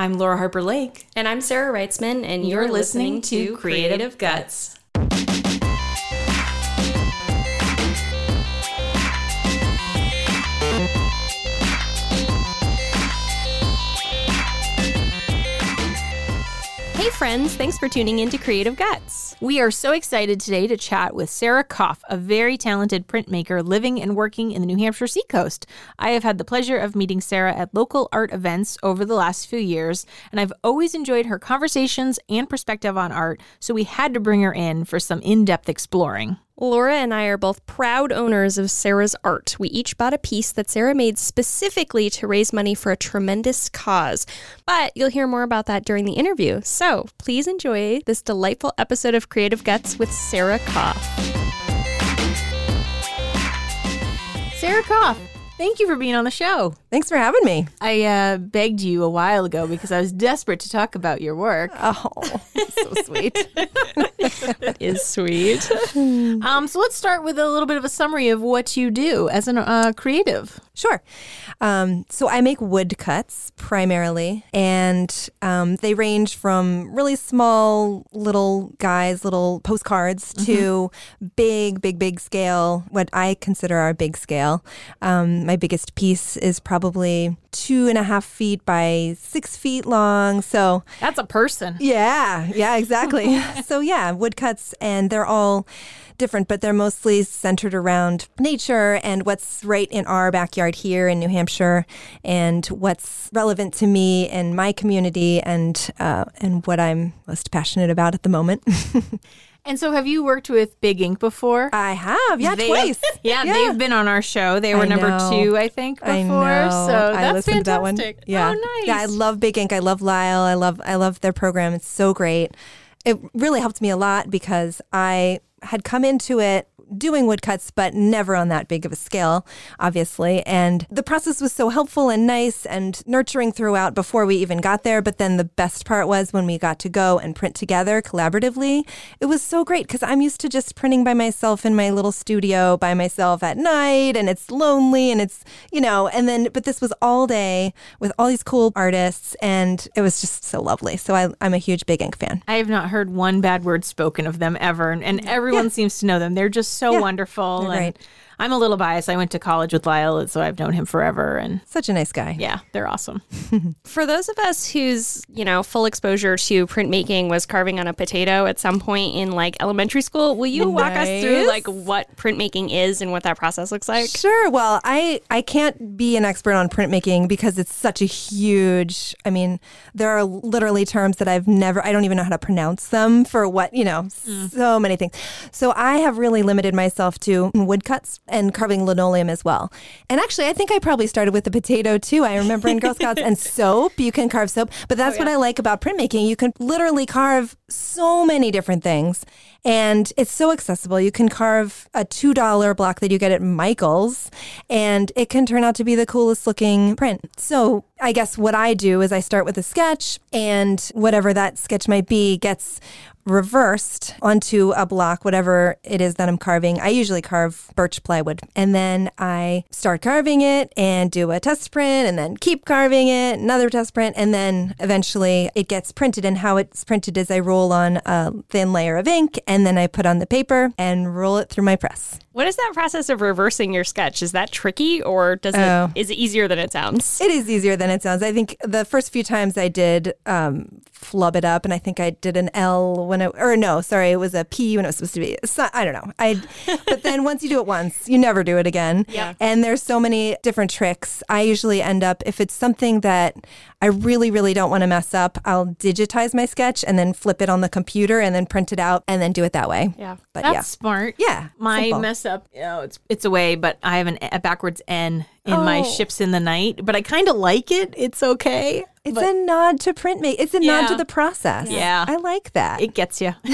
I'm Laura Harper Lake. And I'm Sarah Reitzman, and you're, You're listening, listening to Creative Creative Guts. Hey, friends, thanks for tuning in to Creative Guts. We are so excited today to chat with Sarah Koff, a very talented printmaker living and working in the New Hampshire Seacoast. I have had the pleasure of meeting Sarah at local art events over the last few years, and I've always enjoyed her conversations and perspective on art, so we had to bring her in for some in depth exploring. Laura and I are both proud owners of Sarah's art. We each bought a piece that Sarah made specifically to raise money for a tremendous cause. But you'll hear more about that during the interview. So please enjoy this delightful episode of Creative Guts with Sarah Koff. Sarah Koff, thank you for being on the show. Thanks for having me. I uh, begged you a while ago because I was desperate to talk about your work. Oh, so sweet. That is sweet. Um, so let's start with a little bit of a summary of what you do as a uh, creative. Sure. Um, so I make woodcuts primarily, and um, they range from really small little guys, little postcards, to big, big, big scale, what I consider our big scale. Um, my biggest piece is probably two and a half feet by six feet long. So That's a person. Yeah, yeah, exactly. so yeah, woodcuts, and they're all different, but they're mostly centered around nature and what's right in our backyard here in New Hampshire, and what's relevant to me and my community, and uh, and what I'm most passionate about at the moment. And so, have you worked with Big Ink before? I have, yeah, They- twice. Yeah, they've been on our show. They were I number two, I think, before. I know. So I that's listened to that one. fantastic. Yeah. Oh, nice. Yeah, I love Big Ink. I love Lyell. I love I love their program. It's so great. It really helped me a lot because I had come into it doing woodcuts, but never on that big of a scale, obviously. And the process was so helpful and nice and nurturing throughout before we even got there. But then the best part was when we got to go and print together collaboratively. It was so great because I'm used to just printing by myself in my little studio by myself at night and it's lonely and it's, you know, and then, but this was all day with all these cool artists and it was just so lovely. So I, I'm a huge Big Ink fan. I have not heard one bad word spoken of them ever, and, and everyone seems to know them. They're just so Yeah, wonderful. they're and great. I'm a little biased. I went to college with Lyell, so I've known him forever, and Such a nice guy. yeah, they're awesome. For those of us whose, you know, full exposure to printmaking was carving on a potato at some point in like elementary school, will you walk us through like what printmaking is and what that process looks like? Sure. Well, I I can't be an expert on printmaking because it's such a huge. I mean, there are literally terms that I've never. I don't even know how to pronounce them for what you know. Mm. So many things. So I have really limited myself to woodcuts and carving linoleum as well. And actually, I think I probably started with the potato too. I remember in Girl Scouts and soap. You can carve soap, but that's oh, what I like about printmaking. You can literally carve so many different things. And it's so accessible. You can carve a $2 block that you get at Michael's, and it can turn out to be the coolest looking print. So, I guess what I do is I start with a sketch, and whatever that sketch might be gets reversed onto a block, whatever it is that I'm carving. I usually carve birch plywood. And then I start carving it and do a test print and then keep carving it, another test print. And then eventually it gets printed. And how it's printed is I roll on a thin layer of ink and then I put on the paper and roll it through my press. What is that process of reversing your sketch? Is that tricky or does Oh. it is it easier than it sounds? It is easier than it sounds. I think the first few times I did um, flub it up, and I think I did an L when I, or no, sorry, it was a P when it was supposed to be. Not, I don't know. I, but then once you do it once, you never do it again. Yeah. And there's so many different tricks. I usually end up if it's something that I really, really don't want to mess up, I'll digitize my sketch and then flip it on the computer and then print it out and then do it that way. Yeah. But That's yeah. smart. Yeah, My simple. mess up, you know, it's it's away, but I have an, a backwards N in my Oh. ships in the night. But I kind of like it. It's okay. It's but a nod to printmate. It's a Yeah. nod to the process. Yeah. I like that. it gets you.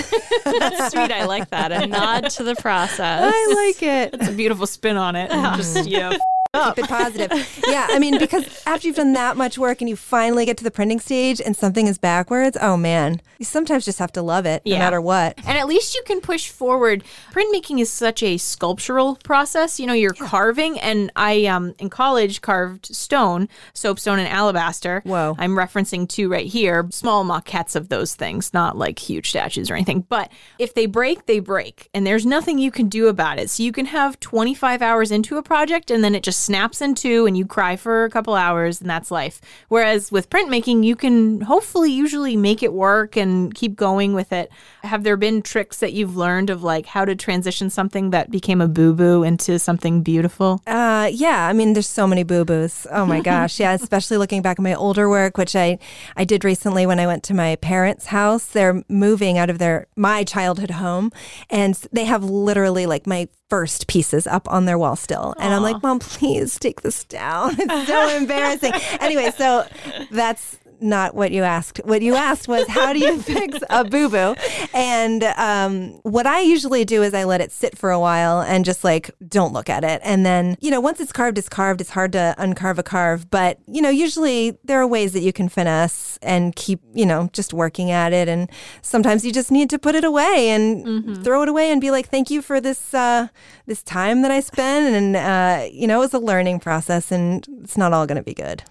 That's sweet. I like that. A nod to the process. I like it. It's a beautiful spin on it. Just you know, up. Keep it positive. yeah, I mean, because after you've done that much work and you finally get to the printing stage and something is backwards, oh man, you sometimes just have to love it Yeah. no matter what. And at least you can push forward. Printmaking is such a sculptural process. You know, you're carving, and I um in college carved stone, soapstone, and alabaster. Whoa. I'm referencing two right here, small maquettes of those things, not like huge statues or anything. But if they break, they break, and there's nothing you can do about it. So you can have 25 hours into a project, and then it just snaps in two, and you cry for a couple hours, and that's life. Whereas with printmaking, you can hopefully usually make it work and keep going with it. Have there been tricks that you've learned of like how to transition something that became a boo boo into something beautiful? Uh, yeah, I mean, there's so many boo boos. Oh my gosh, yeah. Especially looking back at my older work, which I I did recently when I went to my parents' house. They're moving out of their my childhood home, and they have literally like my first pieces up on their wall still. And I'm like, Mom, please take this down. It's so embarrassing. anyway, so that's not what you asked. What you asked was how do you fix a boo boo? And um, what I usually do is I let it sit for a while and just like don't look at it. And then, you know, once it's carved, it's carved. It's hard to uncarve a carve. But, you know, usually there are ways that you can finesse and keep, you know, just working at it. And sometimes you just need to put it away and throw it away and be like, thank you for this, uh, this time that I spent. And, uh, you know, it was a learning process and it's not all going to be good.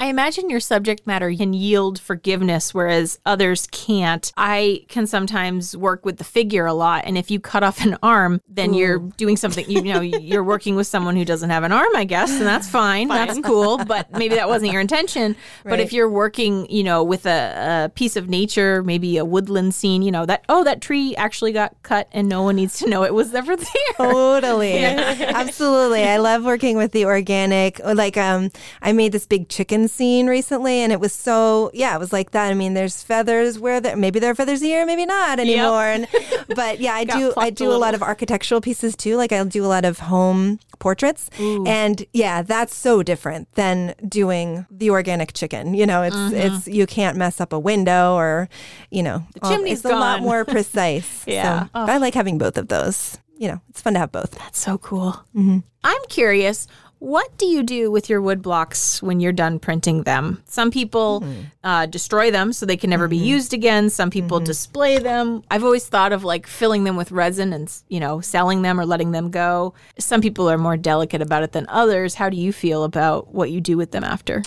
I imagine your subject matter can yield forgiveness, whereas others can't. I can sometimes work with the figure a lot, and if you cut off an arm, then you're doing something. You know, you're working with someone who doesn't have an arm, I guess, and that's fine. That's cool, but maybe that wasn't your intention. But if you're working, you know, with a, a piece of nature, maybe a woodland scene, you know, that oh, that tree actually got cut, and no one needs to know it was ever there. Totally. Absolutely. I love working with the organic. Like um I made this big chicken scene recently and it was so yeah, it was like that. I mean, there's feathers where there maybe there are feathers here, maybe not anymore. And but yeah, I do I plucked a do a lot of architectural pieces too. Like I'll do a lot of home portraits. And yeah, that's so different than doing the organic chicken. You know, it's mm-hmm. it's you can't mess up a window or, you know, all- chimney's it's a lot more precise. Yeah. So I like having both of those. You know, it's fun to have both. That's so cool. Mm-hmm. I'm curious. What do you do with your wood blocks when you're done printing them? Some people hmm. uh, destroy them so they can never be hmm. used again. Some people hmm. display them. I've always thought of like filling them with resin and you know selling them or letting them go. Some people are more delicate about it than others. How do you feel about what you do with them after?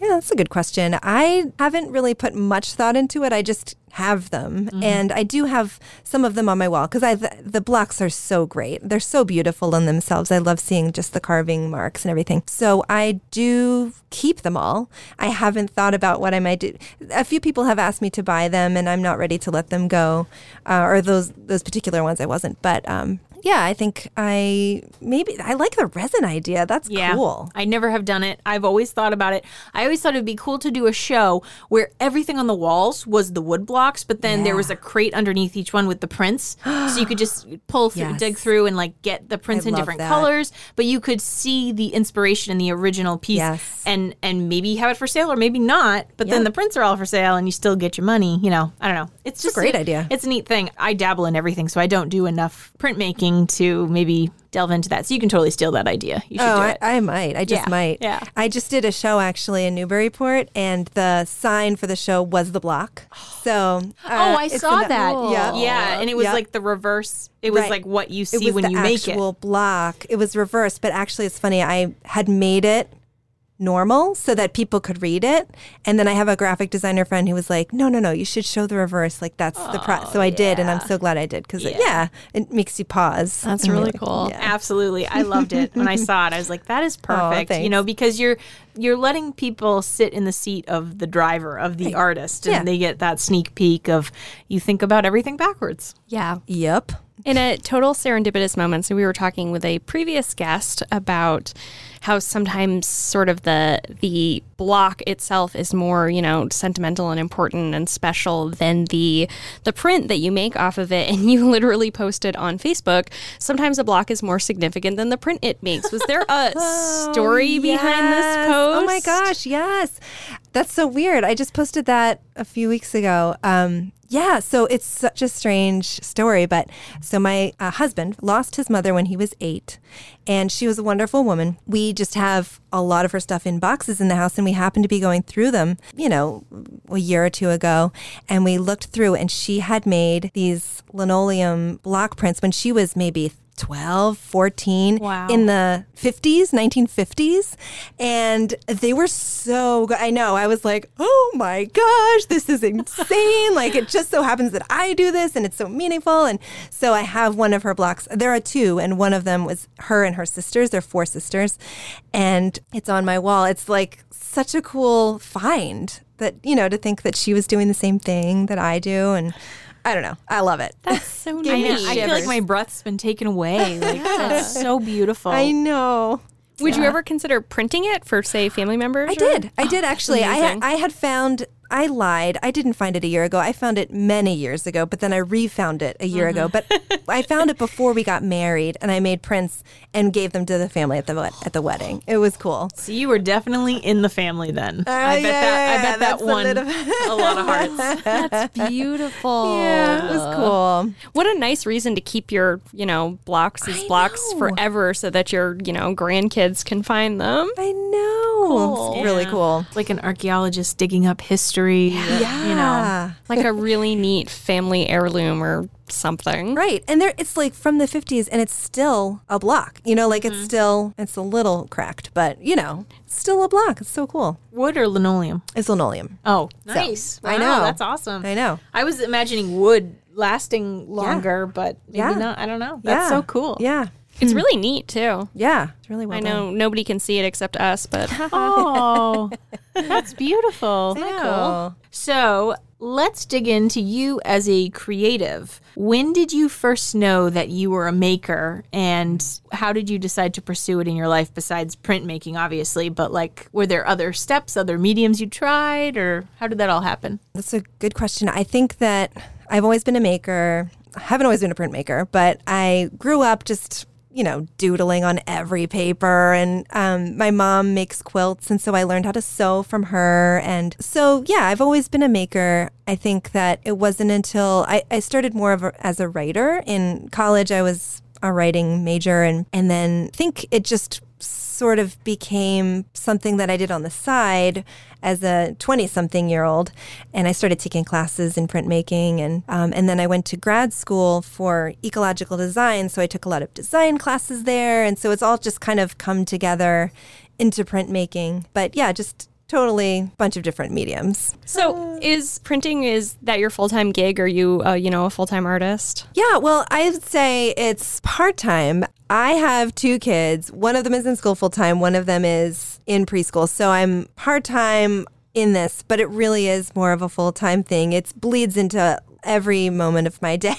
Yeah, that's a good question. I haven't really put much thought into it. I just have them, and I do have some of them on my wall because I the, the blocks are so great. They're so beautiful in themselves. I love seeing just the carving marks and everything. So I do keep them all. I haven't thought about what I might do. A few people have asked me to buy them, and I'm not ready to let them go, uh, or those those particular ones I wasn't. But um, yeah, I think I maybe I like the resin idea. That's cool. I never have done it. I've always thought about it. I always thought it'd be cool to do a show where everything on the walls was the wood blocks, but then there was a crate underneath each one with the prints. so you could just pull through, Yes. dig through and like get the prints I in different that. colors, but you could see the inspiration in the original piece Yes. and and maybe have it for sale or maybe not, but then the prints are all for sale and you still get your money, you know. I don't know. It's just a great idea. It's a neat thing. I dabble in everything, so I don't do enough printmaking to maybe delve into that. So you can totally steal that idea. You should Oh, do I, it. I might. I just Yeah, might. yeah. I just did a show actually in Newburyport, and the sign for the show was the block. So. Oh, uh, I saw in that. Yeah. Yeah, and it was Yep. like the reverse. It was Right. like what you It see was when the you make it. actual block. It was reversed, but actually, it's funny. I had made it normal so that people could read it, and then I have a graphic designer friend who was like, "No, no, no, you should show the reverse. Like that's the pro." So I did, and I'm so glad I did because Yeah. yeah. it makes you pause. That's really you're cool. Yeah. Absolutely. I loved it. When I saw it, I was like, that is perfect. you know, because you're you're letting people sit in the seat of the driver, of the artist, and Yeah. they get that sneak peek of you think about everything backwards. Yeah. Yep. In a total serendipitous moment, so we were talking with a previous guest about how sometimes sort of the the block itself is more, you know, sentimental and important and special than the the print that you make off of it. And you literally post it on Facebook, sometimes a block is more significant than the print it makes. Was there a oh, story behind this post? Oh my gosh, yes. That's so weird. I just posted that a few weeks ago. Um, yeah, so it's such a strange story. But so my uh, husband lost his mother when he was eight, and she was a wonderful woman. We just have a lot of her stuff in boxes in the house, and we happened to be going through them, you know, a year or two ago, and we looked through, and she had made these linoleum block prints when she was maybe 12, 14 Wow. in the 50s, 1950s. And they were so good. I know. I was like, oh my gosh, this is insane. like, it just so happens that I do this and it's so meaningful. And so I have one of her blocks. There are two, and one of them was her and her sisters. They're four sisters. And it's on my wall. It's like such a cool find that, you know, to think that she was doing the same thing that I do. And I don't know. I love it. That's so nice. neat. I feel like my breath's been taken away. Like that's so beautiful. I know. Would you ever consider printing it for, say, family members? I or- did. I did actually. I amazing. I had found. I lied. I didn't find it a year ago. I found it many years ago, but then I refound it a year ago. Mm-hmm. But I found it before we got married, and I made prints and gave them to the family at the at the wedding. It was cool. So you were definitely in the family then. Oh, I bet yeah, that. I bet that that's a won a lot of hearts. That's beautiful. Yeah, it was cool. What a nice reason to keep your, you know, blocks as I blocks know. forever so that your, you know, grandkids can find them. I know. It's really Yeah. cool. Like an archaeologist digging up history. Yeah. You know. Like a really neat family heirloom or something. Right. And there it's like from the 50s and it's still a block. You know, like Mm-hmm. it's still it's a little cracked, but you know, still a block. It's so cool. Wood or linoleum? It's linoleum. Oh, nice. I Wow, know. That's awesome. I know. I was imagining wood lasting longer, but maybe Yeah. not. I don't know. That's yeah. so cool. Yeah. It's hmm. really neat too. Yeah. It's really well I done. know nobody can see it except us, but Oh, that's beautiful. I know. So let's dig into you as a creative. When did you first know that you were a maker and how did you decide to pursue it in your life besides printmaking, obviously? But like, were there other steps, other mediums you tried, or how did that all happen? That's a good question. I think that I've always been a maker. I haven't always been a printmaker, but I grew up just, you know, doodling on every paper. And um, my mom makes quilts. And so I learned how to sew from her. And so, yeah, I've always been a maker. I think that it wasn't until I, I started more of a, as a writer. In college, I was a writing major. And, and then I think it just sort of became something that I did on the side as a 20 something year old. And I started taking classes in printmaking. And, um, and then I went to grad school for ecological design. So I took a lot of design classes there. And so it's all just kind of come together into printmaking. But yeah, just totally bunch of different mediums. so is printing is that your full time gig? Are you, uh, you know, a full time artist? Yeah, well, I would say it's part time. I have two kids. One of them is in school full time, one of them is in preschool. So I'm part time in this, but it really is more of a full time thing. It bleeds into every moment of my day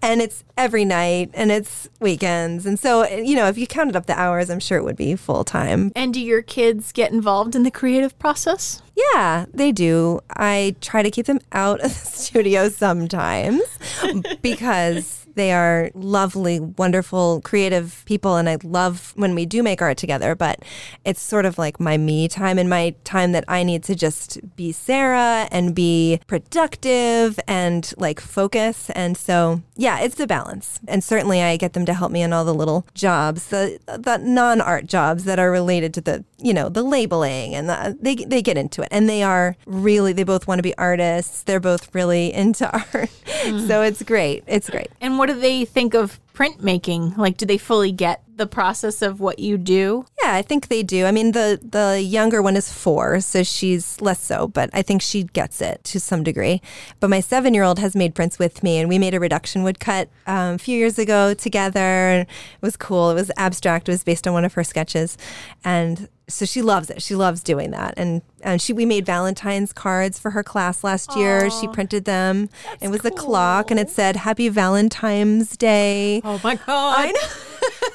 and it's every night and it's weekends. And so, you know, if you counted up the hours, I'm sure it would be full time. And do your kids get involved in the creative process? Yeah, they do. I try to keep them out of the studio sometimes because they are lovely, wonderful, creative people. And I love when we do make art together, but it's sort of like my me time and my time that I need to just be Sarah and be productive and like focus. And so, yeah, it's the balance. And certainly I get them to help me in all the little jobs, the, the non art jobs that are related to the, you know, the labeling and the, they, they get into it. And they are really, they both want to be artists. They're both really into art. So it's great. It's great. And what do they think of printmaking? Like, do they fully get the process of what you do? Yeah, I think they do. I mean, the the younger one is four, so she's less so, but I think she gets it to some degree. But my seven year old has made prints with me, and we made a reduction woodcut um, a few years ago together. And it was cool. It was abstract. It was based on one of her sketches, and so she loves it. She loves doing that. And and she we made Valentine's cards for her class last year. She printed them. it was a clock, and it said "Happy Valentine's Day." Oh my god! I know.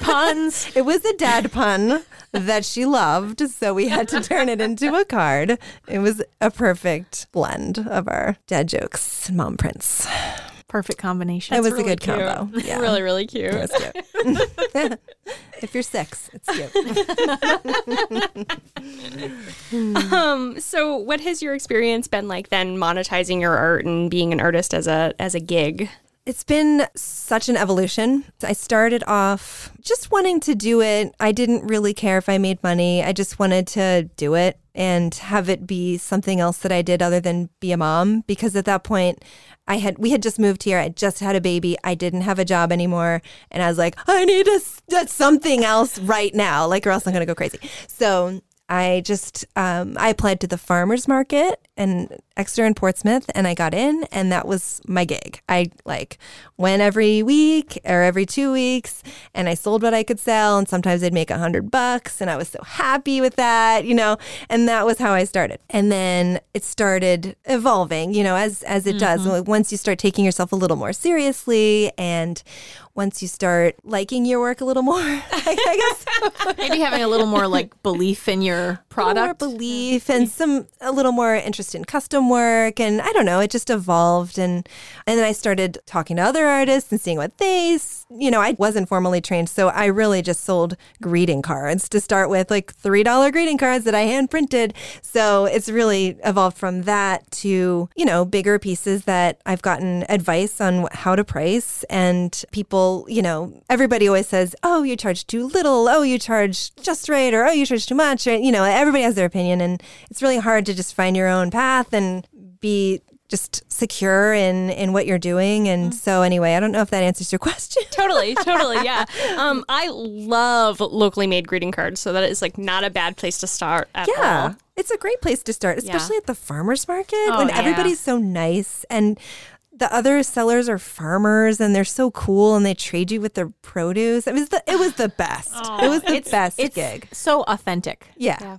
Puns. It was a dad pun that she loved, so we had to turn it into a card. It was a perfect blend of our dad jokes and mom prints. Perfect combination. it was really a good cute. combo. Yeah. Really, really cute. It was cute. if you're six, it's cute. Um, so what has your experience been like then monetizing your art and being an artist as a as a gig? It's been such an evolution. I started off just wanting to do it. I didn't really care if I made money. I just wanted to do it and have it be something else that I did other than be a mom because at that point I had we had just moved here. I just had a baby. I didn't have a job anymore and I was like, I need a, something else right now, like or else I'm going to go crazy. So I just um, I applied to the farmers market in Exeter and Portsmouth, and I got in, and that was my gig. I like went every week or every two weeks, and I sold what I could sell, and sometimes I'd make a hundred bucks, and I was so happy with that, you know. And that was how I started. And then it started evolving, you know, as as it does. Once you start taking yourself a little more seriously, and once you start liking your work a little more, I, guess. Maybe having a little more like belief in your product. belief and some a little more interest in custom work. And I don't know it just evolved. And and then I started talking to other artists and seeing what they you know I wasn't formally trained. So I really just sold greeting cards to start with like $3 greeting cards that I hand printed. So it's really evolved from that to you know bigger pieces that I've gotten advice on how to price. And people you know everybody always says oh you charge too little. Oh you charge just right or oh you charge too much or you know everybody has their opinion and it's really hard to just find your own path and be just secure in in what you're doing and so anyway i don't know if that answers your question Totally, totally, yeah. Um, I love locally made greeting cards, so that is like not a bad place to start at yeah all. it's a great place to start especially at the farmers market Oh, when yeah. everybody's so nice and the other sellers are farmers and they're so cool and they trade you with their produce. It was the it was the best. it was the it's, best it's gig. so authentic. Yeah. Yeah.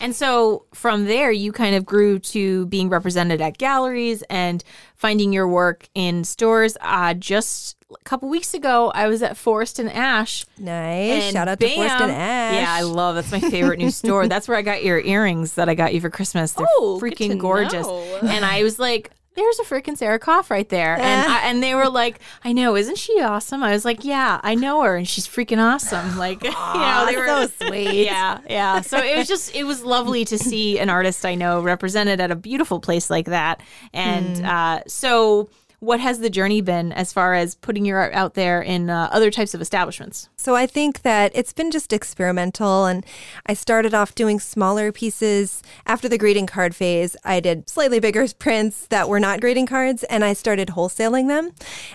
And so from there, you kind of grew to being represented at galleries and finding your work in stores. Uh, just a couple weeks ago, I was at Forest and Ash. Nice. and Shout out to bam, Forest and Ash. Yeah, I love that's my favorite new store. That's where I got your earrings that I got you for Christmas. They're Oh, good to freaking gorgeous. know. And I was like, there's a freaking Sarah Koff right there. And I, and they were like, I know, isn't she awesome? I was like, yeah, I know her and she's freaking awesome. Like, you know, they were so sweet. Yeah, yeah. So it was just it was lovely to see an artist I know represented at a beautiful place like that. And Hmm. uh, so what has the journey been as far as putting your art out there in uh, other types of establishments? So I think that it's been just experimental and I started off doing smaller pieces. After the greeting card phase, I did slightly bigger prints that were not greeting cards and I started wholesaling them.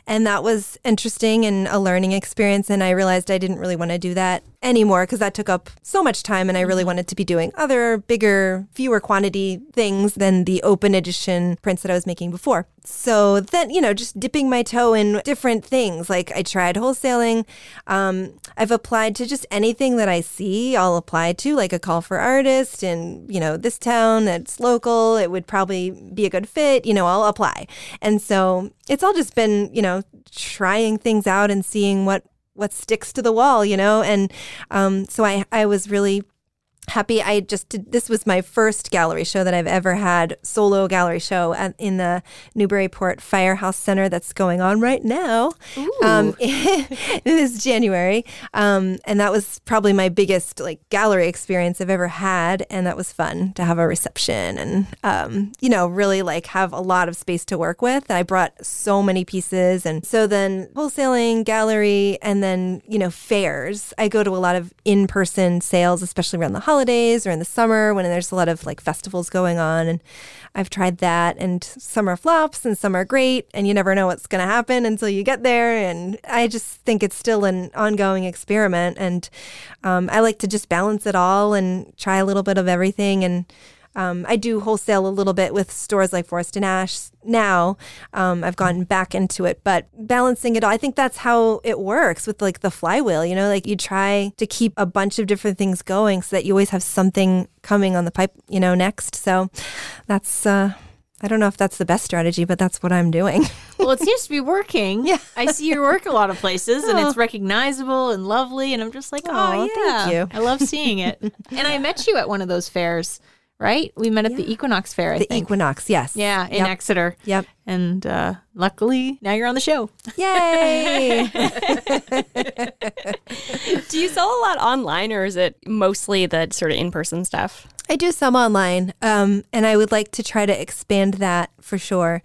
And that was interesting and a learning experience and I realized I didn't really want to do that anymore because that took up so much time and I really wanted to be doing other bigger, fewer quantity things than the open edition prints that I was making before. So then, you know, just dipping my toe in different things. Like I tried wholesaling. Um, I've applied to just anything that I see, I'll apply to, like a call for artist in, you know, this town that's local. It would probably be a good fit, you know, I'll apply. And so it's all just been, you know, trying things out and seeing what what sticks to the wall, you know? And um, so I, I was really happy. I just did, this was my first gallery show that I've ever had, solo gallery show at, in the Newburyport Firehouse Center that's going on right now. Um, this January. Um, and that was probably my biggest like gallery experience I've ever had. And that was fun to have a reception and, um, you know, really like have a lot of space to work with. I brought so many pieces. And so then wholesaling, gallery, and then, you know, fairs. I go to a lot of in person sales, especially around the holidays or in the summer when there's a lot of like festivals going on. And I've tried that, and some are flops and some are great. And you never know what's going to happen until you get there. And I just think it's still an ongoing experiment. And um, I like to just balance it all and try a little bit of everything. And um, I do wholesale a little bit with stores like Forest and Ash now. Um, I've gotten back into it, but balancing it all, I think that's how it works with like the flywheel. You know, like you try to keep a bunch of different things going so that you always have something coming on the pipe, you know, next. So that's, uh, I don't know if that's the best strategy, but that's what I'm doing. Well, it seems to be working. Yeah. I see your work a lot of places and Oh. it's recognizable and lovely. And I'm just like, oh, Aw, yeah. thank you. I love seeing it. and I met you at one of those fairs right? We met at the Equinox Fair, I The think. Equinox, yes. yeah, in Yep. Exeter. Yep. And uh, luckily, now you're on the show. Yay! Do you sell a lot online or is it mostly the sort of in person stuff? I do some online, um, and I would like to try to expand that for sure.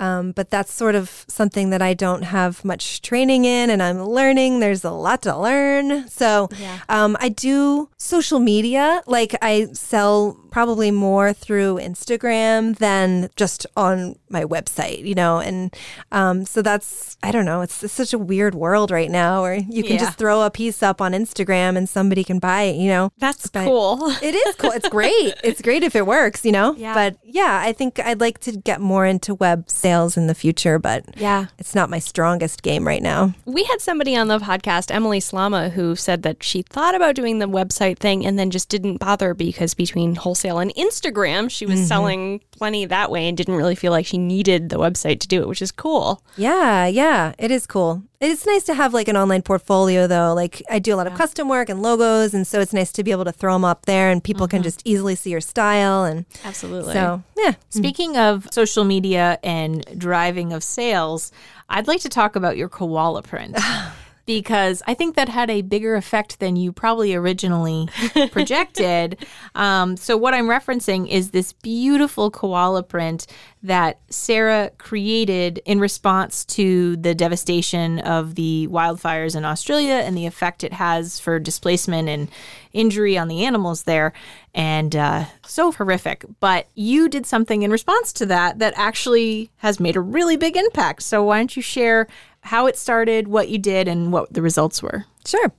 Um, but that's sort of something that I don't have much training in, and I'm learning. There's a lot to learn. So Yeah. um, I do social media. Like I sell probably more through Instagram than just on my website, you know. And um, so that's I don't know. It's, it's such a weird world right now where you can Yeah. just throw a piece up on Instagram and somebody can buy it, you know. That's But- cool. It is cool. It's great. It's great if it works, you know? Yeah. But yeah, I think I'd like to get more into web sales in the future, but Yeah. it's not my strongest game right now. We had somebody on the podcast, Emily Slama, who said that she thought about doing the website thing and then just didn't bother because between wholesale and Instagram, she was mm-hmm. selling plenty that way and didn't really feel like she needed the website to do it, which is cool. Yeah, yeah, it is cool. It's nice to have like an online portfolio though. Like I do a lot of custom work and logos, and so it's nice to be able to throw them up there and people can mm-hmm. just easily see your style. And Absolutely. so, yeah. Mm. Speaking of social media and driving of sales, I'd like to talk about your koala print. Because I think that had a bigger effect than you probably originally projected. Um, so, what I'm referencing is this beautiful koala print that Sarah created in response to the devastation of the wildfires in Australia and the effect it has for displacement and injury on the animals there. And uh, so horrific. But you did something in response to that that actually has made a really big impact. So, why don't you share how it started, what you did, and what the results were? Sure.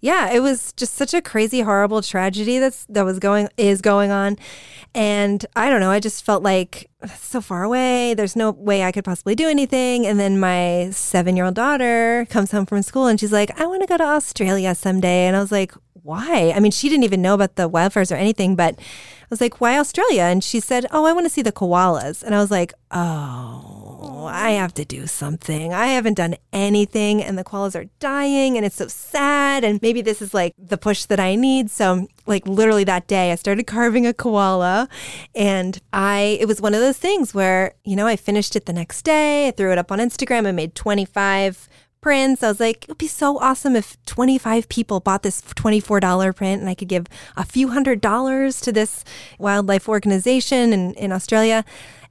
Yeah, it was just such a crazy, horrible tragedy that's that was going is going on, and I don't know. I just felt like so far away. There's no way I could possibly do anything. And then my seven year old daughter comes home from school and she's like, "I want to go to Australia someday." And I was like, "Why?" I mean, she didn't even know about the wildfires or anything, but I was like, "Why Australia?" And she said, "Oh, I want to see the koalas." And I was like, "Oh, I have to do something. I haven't done anything, and the koalas are dying, and it's so sad. And maybe this is like the push that I need." So, like literally that day, I started carving a koala, and I it was one of those things where you know I finished it the next day. I threw it up on Instagram. I made twenty five prints. I was like, it would be so awesome if 25 people bought this $24 print and I could give a few hundred dollars to this wildlife organization in, in Australia.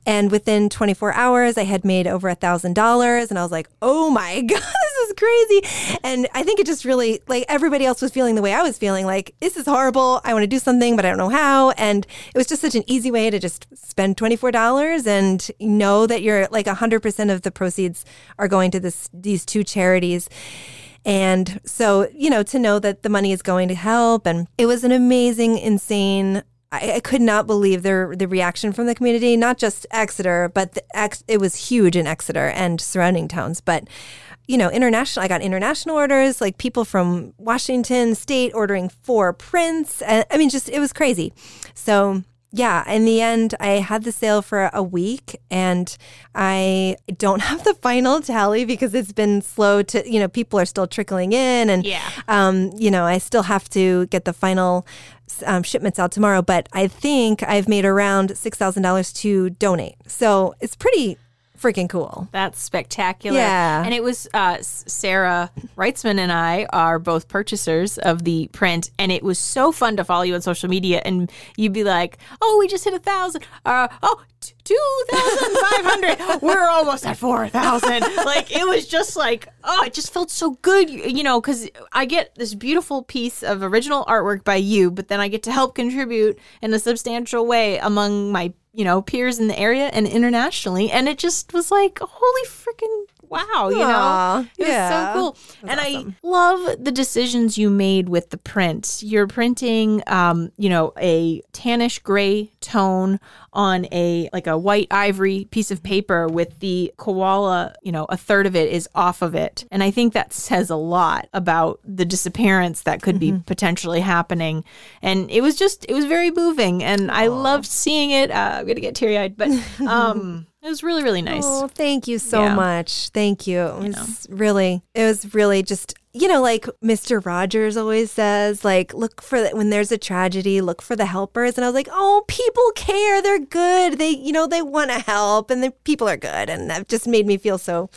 And within 24 hours, I had made over a thousand dollars. And I was like, oh my God, this is crazy. And I think it just really, like, everybody else was feeling the way I was feeling like, this is horrible. I want to do something, but I don't know how. And it was just such an easy way to just spend $24 and know that you're like 100% of the proceeds are going to this, these two charities. And so, you know, to know that the money is going to help. And it was an amazing, insane. I, I could not believe the the reaction from the community, not just Exeter, but the ex, it was huge in Exeter and surrounding towns. But you know, international. I got international orders, like people from Washington State ordering four prints. And, I mean, just it was crazy. So yeah, in the end, I had the sale for a week and I don't have the final tally because it's been slow to, you know, people are still trickling in and, Yeah. um, you know, I still have to get the final um, shipments out tomorrow, but I think I've made around $6,000 to donate. So it's pretty freaking cool. That's spectacular. Yeah. And it was uh, Sarah Reitzman and I are both purchasers of the print, and it was so fun to follow you on social media. And you'd be like, "Oh, we just hit a thousand. Uh, oh, two thousand five hundred. We're almost at four thousand. Like it was just like, oh, it just felt so good, you, you know, because I get this beautiful piece of original artwork by you, but then I get to help contribute in a substantial way among my you know, peers in the area and internationally. And it just was like, holy freaking wow, you know? Aw, It yeah. was so cool. and I love the decisions you made with the print. You're printing, um, you know, a tannish gray tone on a like a white ivory piece of paper with the koala, you know, a third of it is off of it. And I think that says a lot about the disappearance that could be potentially happening. And it was just, it was very moving. And I loved seeing it. Uh, I'm going to get teary eyed, but um, it was really, really nice. Oh, thank you so Yeah. much. Thank you. It was really, it was really just, you know, like Mr. Rogers always says, like, look for the, when there's a tragedy, look for the helpers. And I was like, oh, people care. They're good. They, you know, they want to help and the people are good. And that just made me feel so,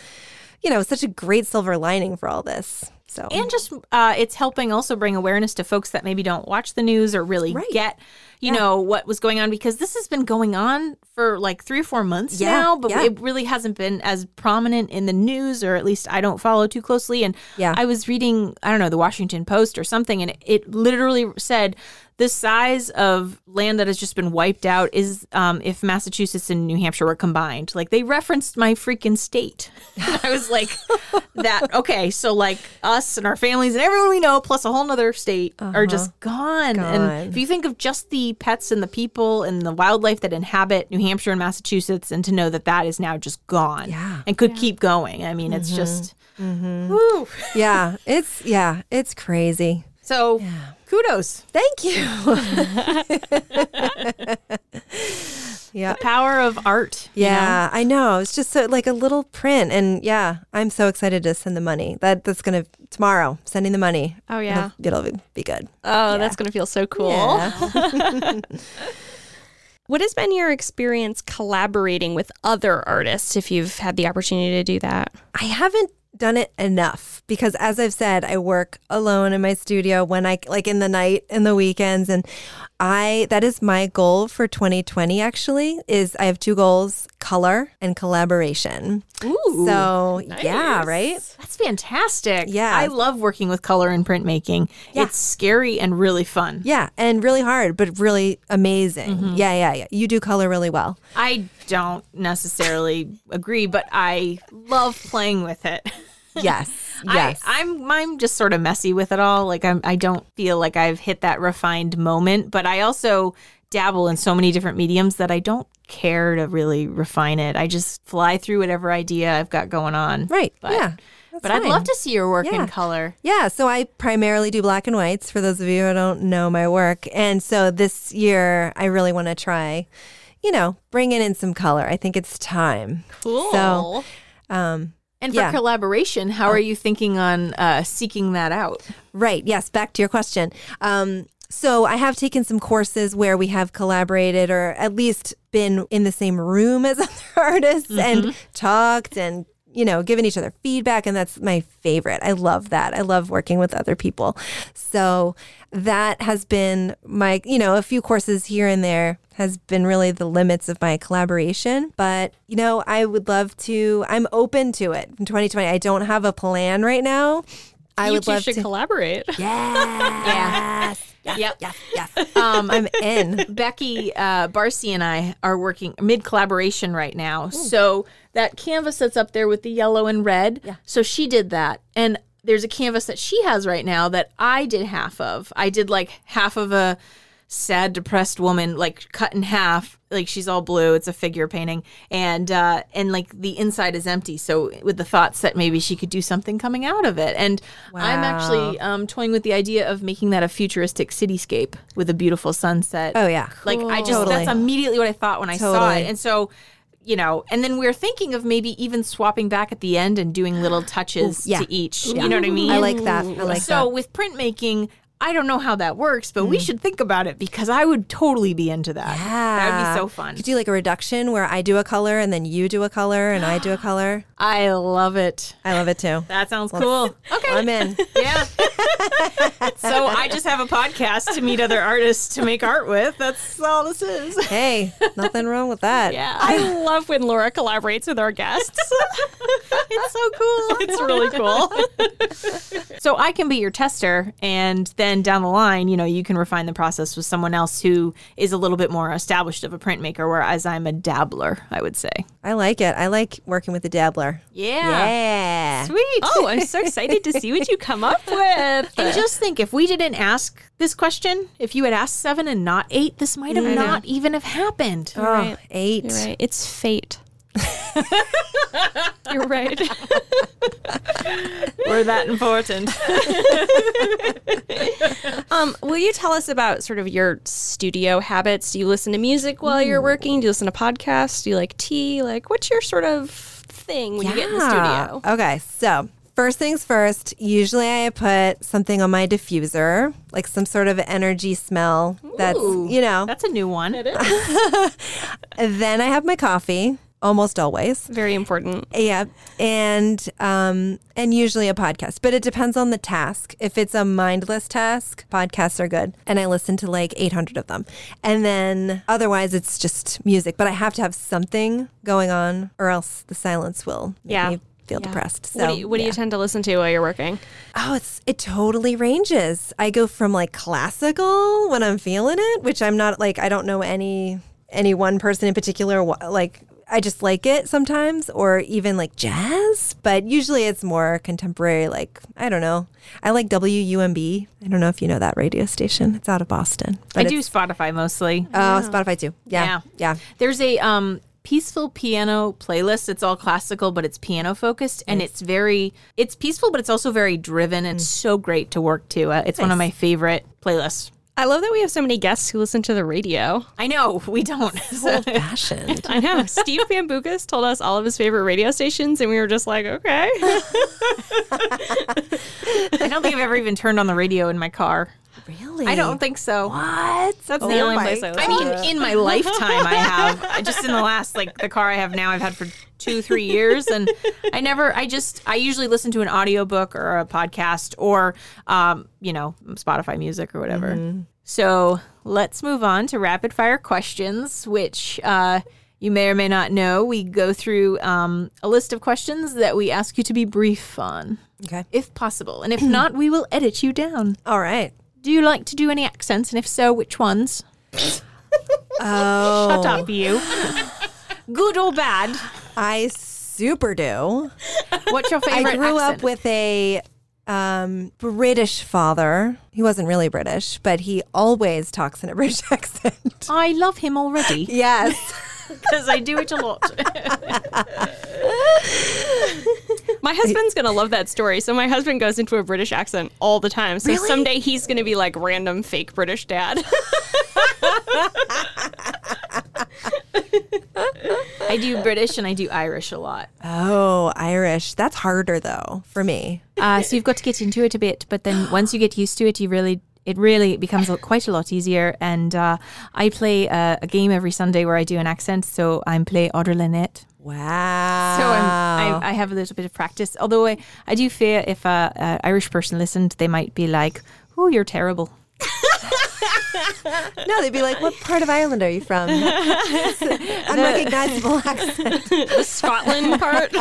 you know, such a great silver lining for all this. So, And just uh, it's helping also bring awareness to folks that maybe don't watch the news or really Right. get, you know, what was going on because this has been going on for like three or four months Yeah, now, but yeah. it really hasn't been as prominent in the news, or at least I don't follow too closely. And Yeah. I was reading, I don't know, the Washington Post or something, and it, it literally said the size of land that has just been wiped out is um, if Massachusetts and New Hampshire were combined. Like they referenced my freaking state. And I was like, that okay, so like us and our families and everyone we know, plus a whole nother state, are just gone. Gone. And if you think of just the pets and the people and the wildlife that inhabit New Hampshire and Massachusetts, and to know that that is now just gone Yeah. and could keep going, I mean, it's mm-hmm. just. Mm-hmm. Woo. yeah, it's, yeah, it's crazy. So kudos. Thank you. yeah. Power of art. you know? Yeah, I know. It's just so like a little print, and yeah, I'm so excited to send the money. That that's gonna tomorrow sending the money. Oh, yeah. it'll, it'll be good. Oh, that's going to feel so cool. Yeah. What has been your experience collaborating with other artists if you've had the opportunity to do that? I haven't done it enough because as I've said, I work alone in my studio when I like in the night and the weekends and I that is my goal for 2020 actually is I have two goals, color and collaboration. Ooh. So, yeah, right? That's fantastic. Yeah. I love working with color and printmaking. Yeah. It's scary and really fun. Yeah, and really hard, but really amazing. Mm-hmm. Yeah, yeah, yeah. You do color really well. I don't necessarily agree, but I love playing with it. Yes. Yes. I, I'm I'm just sort of messy with it all. Like I'm I don't feel like I've hit that refined moment, but I also dabble in so many different mediums that I don't care to really refine it. I just fly through whatever idea I've got going on. right. But- yeah. that's But I'd love to see your work Yeah. in color. Yeah, so I primarily do black and whites for those of you who don't know my work. And so this year I really want to try, you know, bringing in some color. I think it's time. Cool. So, um And for Yeah. collaboration, how are you thinking on uh, seeking that out? Right. Yes. Back to your question. Um, so I have taken some courses where we have collaborated or at least been in the same room as other artists and talked and you know given each other feedback and that's my favorite. I love that. I love working with other people. So that has been my you know a few courses here and there has been really the limits of my collaboration but you know I would love to I'm open to it in 2020 I don't have a plan right now I you would love should to collaborate. Yes. Yes. Yep. Yes. Yes. Um, I'm in. Becky uh, Barcy and I are working mid collaboration right now. So that canvas that's up there with the yellow and red. Yeah. So she did that, and there's a canvas that she has right now that I did half of. I did like half of a sad, depressed woman, like cut in half. Like she's all blue. It's a figure painting, and uh, and like the inside is empty. So with the thoughts that maybe she could do something coming out of it, and I'm actually um, toying with the idea of making that a futuristic cityscape with a beautiful sunset. Oh yeah. Like I just Totally. that's immediately what I thought when I saw it. And so, you know, and then we are thinking of maybe even swapping back at the end and doing little touches yeah. to each. You know what I mean? I like that. I like so that. with printmaking, I don't know how that works, but we hmm. should think about it because I would totally be into that. Yeah. That would be so fun. Could do like a reduction where I do a color and then you do a color and I do a color. I love it. I love it too. That sounds cool. Okay. I'm in. Yeah. so I just have a podcast to meet other artists to make art with. That's all this is. Hey, nothing wrong with that. Yeah. I love when Laura collaborates with our guests. it's so cool. it's really cool. So I can be your tester, and then down the line, you know, you can refine the process with someone else who is a little bit more established of a printmaker, whereas I'm a dabbler, I would say. I like it. I like working with a dabbler. Yeah. Yeah. Sweet. Oh, I'm so excited to see what you come up with. And just think, if we didn't ask this question, if you had asked seven and not eight, this might have mm. not even have happened. Oh, right. eight. You're right. It's fate. You're right. We're that important. Um, will you tell us about sort of your studio habits? Do you listen to music while you're working? Do you listen to podcasts? Do you like tea? Like, what's your sort of thing when you get in the studio? Okay, so First things first, usually I put something on my diffuser, like some sort of energy smell that's, Ooh. you know. That's a new one. It is. then I have my coffee, almost always. Very important. Yeah, and um, and usually a podcast, but it depends on the task. If it's a mindless task, podcasts are good, and I listen to like 800 of them. And then otherwise, it's just music. But I have to have something going on, or else the silence will make Yeah. me feel Yeah. depressed. So what do you, what do you tend to listen to while you're working? Oh, it's it totally ranges. I go from like classical when I'm feeling it, which I'm not like I don't know any any one person in particular. Like I just like it sometimes, or even like jazz. But usually it's more contemporary. Like I don't know. I like WUMB. I don't know if you know that radio station. It's out of Boston. I do Spotify mostly. Oh, Spotify too. Yeah, Yeah. yeah. There's a um peaceful piano playlist. It's all classical, but it's piano focused, and it's very it's peaceful, but it's also very driven. It's so great to work to. Uh, it's one of my favorite playlists. I love that we have so many guests who listen to the radio. I know we don't. Old fashioned. I know. Steve Bambukas told us all of his favorite radio stations, and we were just like, okay. I don't think I've ever even turned on the radio in my car. really? I don't think so. What? That's Oh the only place I I listen. mean, in my lifetime, I have. I just in the last, like the car I have now, I've had for two, three years, and I never. I just. I usually listen to an audiobook or a podcast or, um, you know, Spotify music or whatever. So let's move on to rapid fire questions, which. Uh, you may or may not know, we go through um, a list of questions that we ask you to be brief on, Okay. if possible. And if not, we will edit you down. All right. Do you like to do any accents? And if so, which ones? Oh, Shut up, you. Good or bad? I super do. What's your favorite I grew accent? up with a um, British father. He wasn't really British, but he always talks in a British accent. I love him already yes. because I do it a lot. My husband's gonna love that story. So my husband goes into a British accent all the time. So Really? someday he's gonna be like random fake British dad. I do British and I do Irish a lot. Oh, Irish. That's harder though for me. Uh, so you've got to get into it a bit, but then once you get used to it, you really. It really becomes a- quite a lot easier, and uh, I play a, a game every Sunday where I do an accent. So I'm play Audre Lynette. Wow. So I'm, I, I have a little bit of practice. Although I, I do fear if a, a Irish person listened, they might be like, "Oh, you're terrible." no, they'd be like, "What part of Ireland are you from?" Unrecognizable accent. the Scotland part.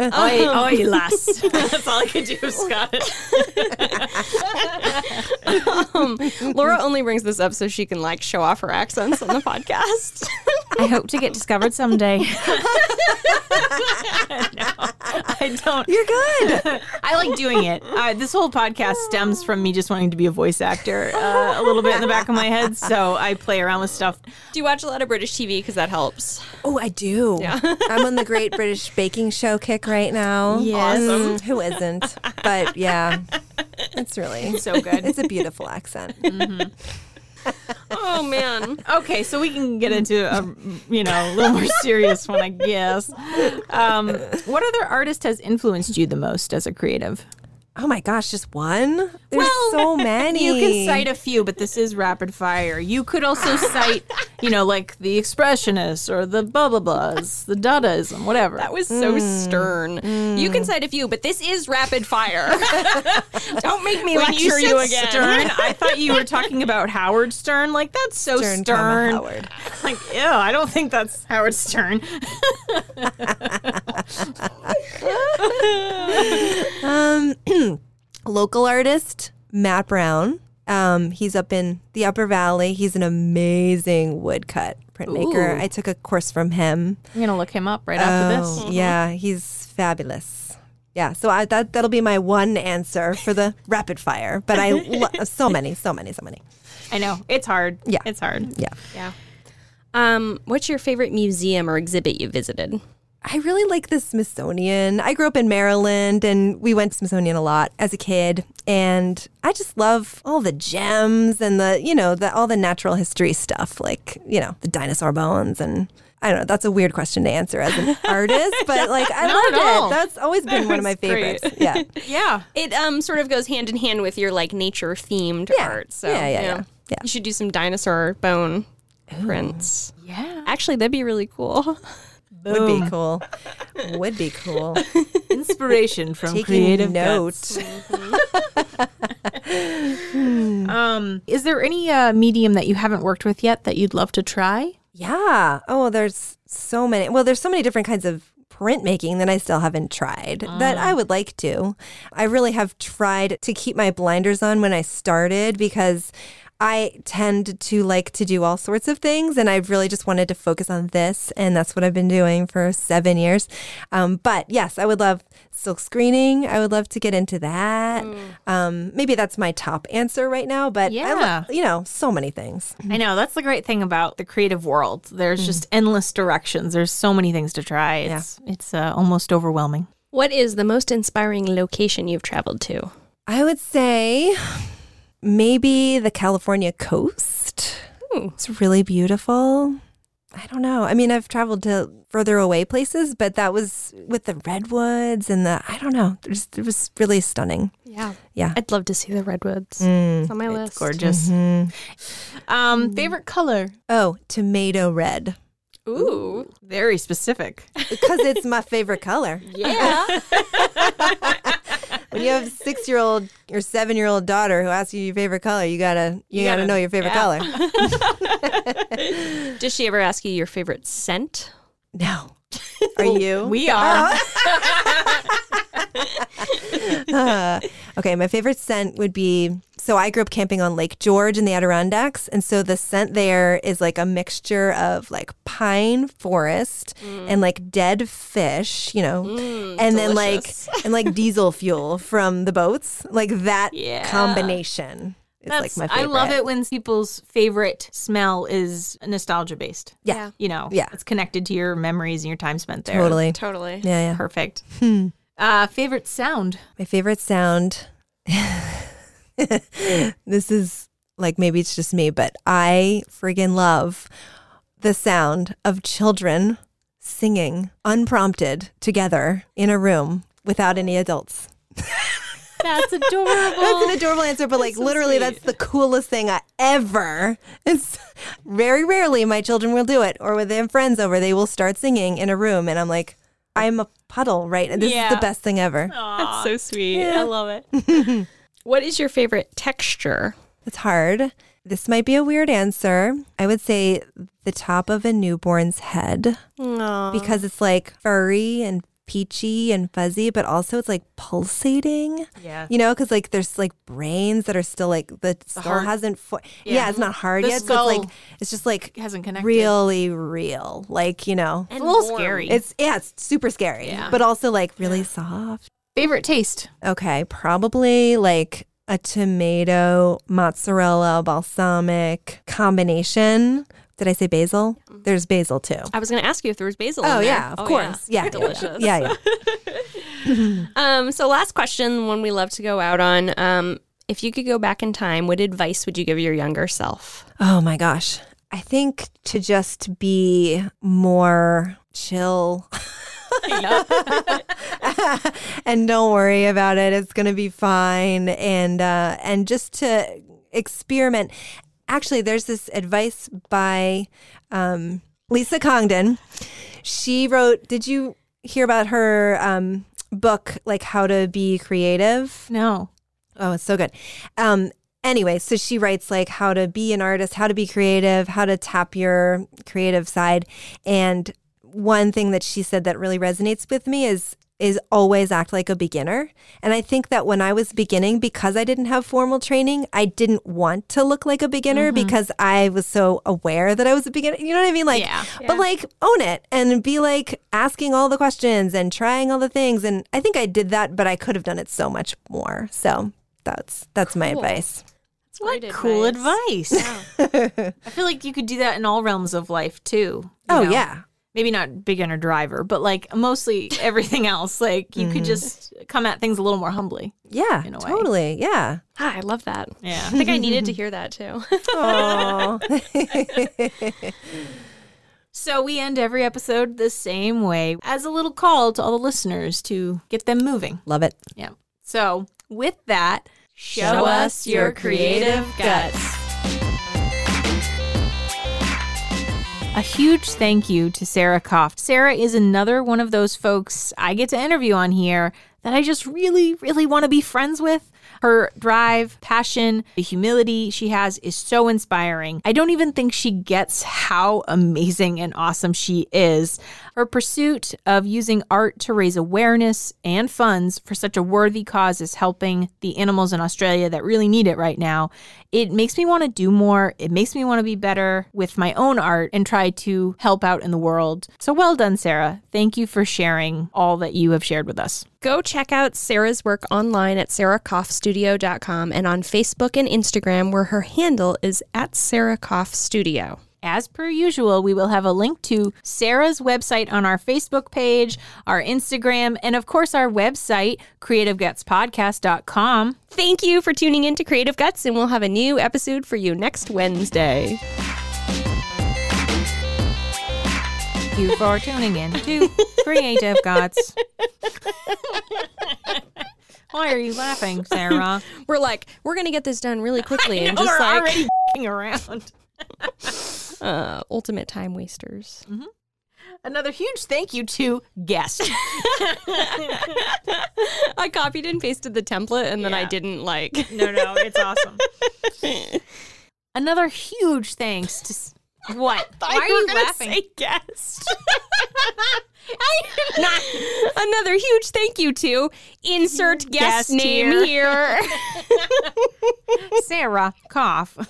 Oi, oi, lass. That's all I could do, Scott. Laura only brings this up so she can like show off her accents on the podcast. I hope to get discovered someday. no, I don't. You're good. I like doing it. Uh, this whole podcast stems from me just wanting to be a voice actor uh, a little bit in the back of my head. So I play around with stuff. Do you watch a lot of British TV? Because that helps. Oh, I do. Yeah. I'm on the Great British Baking Show kick right now. Yes. Mm, who isn't? But yeah, it's really So good. It's a beautiful accent. Oh man. Okay, so we can get into a you know a little more serious one, I guess. Um, what other artist has influenced you the most as a creative? Oh my gosh, just one? There's Well, so many. You can cite a few, but this is rapid fire. You could also cite, you know, like the expressionists or the blah blah blahs, the Dadaism, whatever. That was so stern. You can cite a few, but this is rapid fire. Don't make me when lecture you, you, again. Stern, I thought you were talking about Howard Stern. Like that's so Stern, Stern. Howard. Like, ew, I don't think that's Howard Stern. Um, local artist Matt Brown. Um, he's up in the Upper Valley. He's an amazing woodcut printmaker. Ooh. I took a course from him. I'm gonna look him up right after Oh, this. Yeah, he's fabulous. Yeah, so I, that that'll be my one answer for the rapid fire. But I lo- so many, so many, so many. I know it's hard. Yeah. it's hard. Yeah. Yeah. Um, what's your favorite museum or exhibit you visited? I really like the Smithsonian. I grew up in Maryland and we went to Smithsonian a lot as a kid. And I just love all the gems and the, you know, the all the natural history stuff, like, you know, the dinosaur bones and I don't know. That's a weird question to answer as an artist, but like I Not at loved it. That's always been one of my was great. favorites. Yeah. Yeah. It um sort of goes hand in hand with your like nature themed Yeah. art. So Yeah, yeah, yeah. Yeah. You should do some dinosaur bone prints. Yeah. Actually, that'd be really cool. Would be cool. Would be cool. Inspiration from Taking creative notes. Guts. um, is there any uh, medium that you haven't worked with yet that you'd love to try? Yeah. Oh, there's so many. Well, there's so many different kinds of printmaking that I still haven't tried that I would like to. I really have tried to keep my blinders on when I started because I tend to like to do all sorts of things and I've really just wanted to focus on this and that's what I've been doing for seven years. Um, but yes, I would love silk screening. I would love to get into that. Um, maybe that's my top answer right now, but I Yeah. lo- you know, so many things. I know that's the great thing about the creative world. There's just endless directions. There's so many things to try. It's it's uh, almost overwhelming. What is the most inspiring location you've traveled to? I would say maybe the California coast. Ooh. It's really beautiful. I don't know. I mean, I've traveled to further away places, but that was with the redwoods and the, I don't know. It was, it was really stunning. Yeah. Yeah. I'd love to see the redwoods. Mm. It's on my It's list. gorgeous. Mhm. Um, favorite color? Oh, tomato red. Ooh. Very specific. Because it's my favorite color. Yeah. When you have a six year old or seven year old daughter who asks you your favorite color, you gotta you, You gotta, gotta- know your favorite yeah. color. Does she ever ask you your favorite scent? No. Are you? we are. Uh-huh. Uh, okay, my favorite scent would be so I grew up camping on Lake George in the Adirondacks, and so the scent there is like a mixture of like pine forest and like dead fish, you know, and then like and like diesel fuel from the boats, like that Yeah. combination. Is That's, like my favorite. I love it when people's favorite smell is nostalgia based. Yeah, You know, Yeah. it's connected to your memories and your time spent there. totally. Totally. Yeah, yeah. Perfect. Hmm. Uh, favorite sound? My favorite sound. this is like maybe it's just me, but I friggin' love the sound of children singing unprompted together in a room without any adults. That's adorable. That's an adorable answer, but like so literally, sweet. that's the coolest thing I ever. It's very rarely my children will do it, or when they have friends over, they will start singing in a room, and I'm like, I'm a puddle, right? And this is the best thing ever. That's so sweet. I love it. what is your favorite texture? It's hard. This might be a weird answer. I would say the top of a newborn's head Aww. because it's like furry and peachy and fuzzy, but also it's like pulsating. yeah. You know, because like there's like brains that are still like the, skull heart. hasn't. Fo- yeah. Yeah. it's not hard The yet. So it's like it's just like It hasn't connected. really real. Like you know, It's a little warm. scary. it's yeah, it's super scary, Yeah. but also like really soft. favorite taste? Okay, probably like a tomato, mozzarella, balsamic combination. Did I say basil? There's basil too. I was going to ask you if there was basil. Oh in there. yeah, of course. Yeah. Delicious. Yeah, yeah. Um, so last question, one we love to go out on. Um, if you could go back in time, what advice would you give your younger self? Oh my gosh. I think to just be more chill and don't worry about it. It's going to be fine and uh and just to experiment. Actually, there's this advice by um Lisa Congdon. She wrote, did you hear about her um book like how to be creative? No. Oh, it's so good. Um, anyway, so she writes like how to be an artist, how to be creative, how to tap your creative side. And one thing that she said that really resonates with me is is always act like a beginner. And I think that when I was beginning, because I didn't have formal training, I didn't want to look like a beginner mm-hmm. because I was so aware that I was a beginner. You know what I mean? Like, Yeah. but like own it and be like asking all the questions and trying all the things. And I think I did that, but I could have done it so much more. So that's that's my advice. That's What cool advice. I feel like you could do that in all realms of life too. you Oh know? yeah. Maybe not beginner driver, but like mostly everything else. Like you could just come at things a little more humbly. Yeah. In a way. totally. Yeah. Ah, I love that. Yeah. I think I needed to hear that too. So we end every episode the same way as a little call to all the listeners to get them moving. Love it. Yeah. So with that, show, us your creative guts. A huge thank you to Sarah Koff. Sarah is another one of those folks I get to interview on here that I just really, really want to be friends with. Her drive, passion, the humility she has is so inspiring. I don't even think she gets how amazing and awesome she is. Her pursuit of using art to raise awareness and funds for such a worthy cause is helping the animals in Australia that really need it right now. It makes me want to do more. It makes me want to be better with my own art and try to help out in the world. So well done, Sarah. Thank you for sharing all that you have shared with us. Go check out Sarah's work online at sarahkoffstudio.com and on Facebook and Instagram, where her handle is at Sarah Studio. As per usual, we will have a link to Sarah's website on our Facebook page, our Instagram, and of course our website, creativegutspodcast.com. Thank you for tuning in to Creative Guts, and we'll have a new episode for you next Wednesday. Thank you for tuning in to Creative Guts. Why are you laughing, Sarah? We're like, we're going to get this done really quickly and We're just like already around. Uh, ultimate time wasters. Another huge thank you to guest. I copied and pasted the template and then I didn't like. No, no, it's awesome. Another huge thanks to what? Why are you laughing? guest. Another huge thank you to insert guest, Guest name here. here. Sarah Koff. Would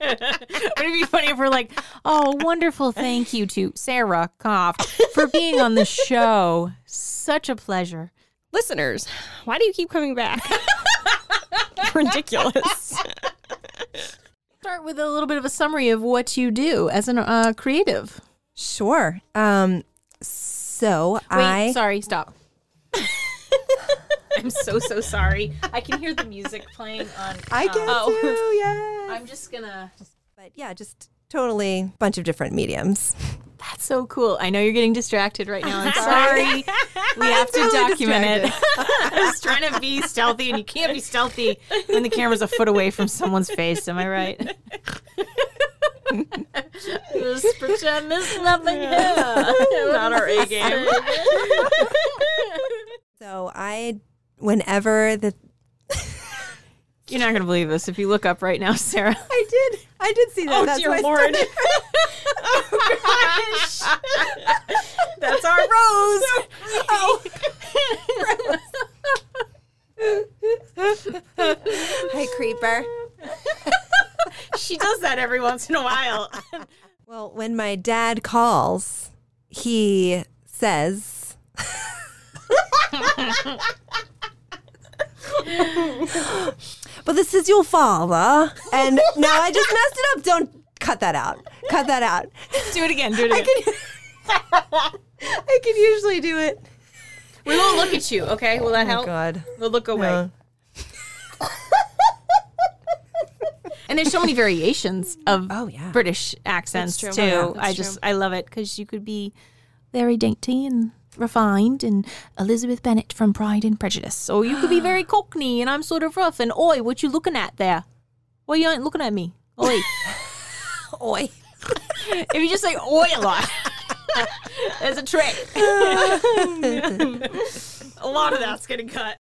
it be funny if we're like, oh, wonderful thank you to Sarah Koff for being on the show. Such a pleasure. Listeners, why do you keep coming back? Ridiculous. Start with a little bit of a summary of what you do as a uh, creative. Sure. Um, so Wait, I sorry, stop. I'm so so sorry. I can hear the music playing on. I get oh. to, yeah. I'm just gonna. But yeah, just totally bunch of different mediums. That's so cool. I know you're getting distracted right now. I'm Sorry. sorry. We have to totally document it. I was trying to be stealthy, and you can't be stealthy when the camera's a foot away from someone's face. Am I right? Just pretend there's nothing here. Not our A game. So I, whenever the You're not gonna believe this if you look up right now, Sarah. I did, I did see that. Oh, That's dear why Lord. That's our rose. Oh. Hi, creeper. She does that every once in a while. Well, when my dad calls, he says, But this is your father. And now I just messed it up. Don't cut that out. Cut that out. do it again. Do it I again. can, I can usually do it. We won't look at you. Okay? Will that Oh, help? God. We'll look away. No. And there's so many variations of Oh, yeah. British accents That's too. true. Oh, yeah, I just true. I love it because you could be very dainty and refined and Elizabeth Bennet from Pride and Prejudice, or you could be very Cockney and I'm sort of rough and oi, what you looking at there? Why you ain't looking at me? Oi. Oi. if you just say oi a lot, there's a trick. a lot of that's getting cut.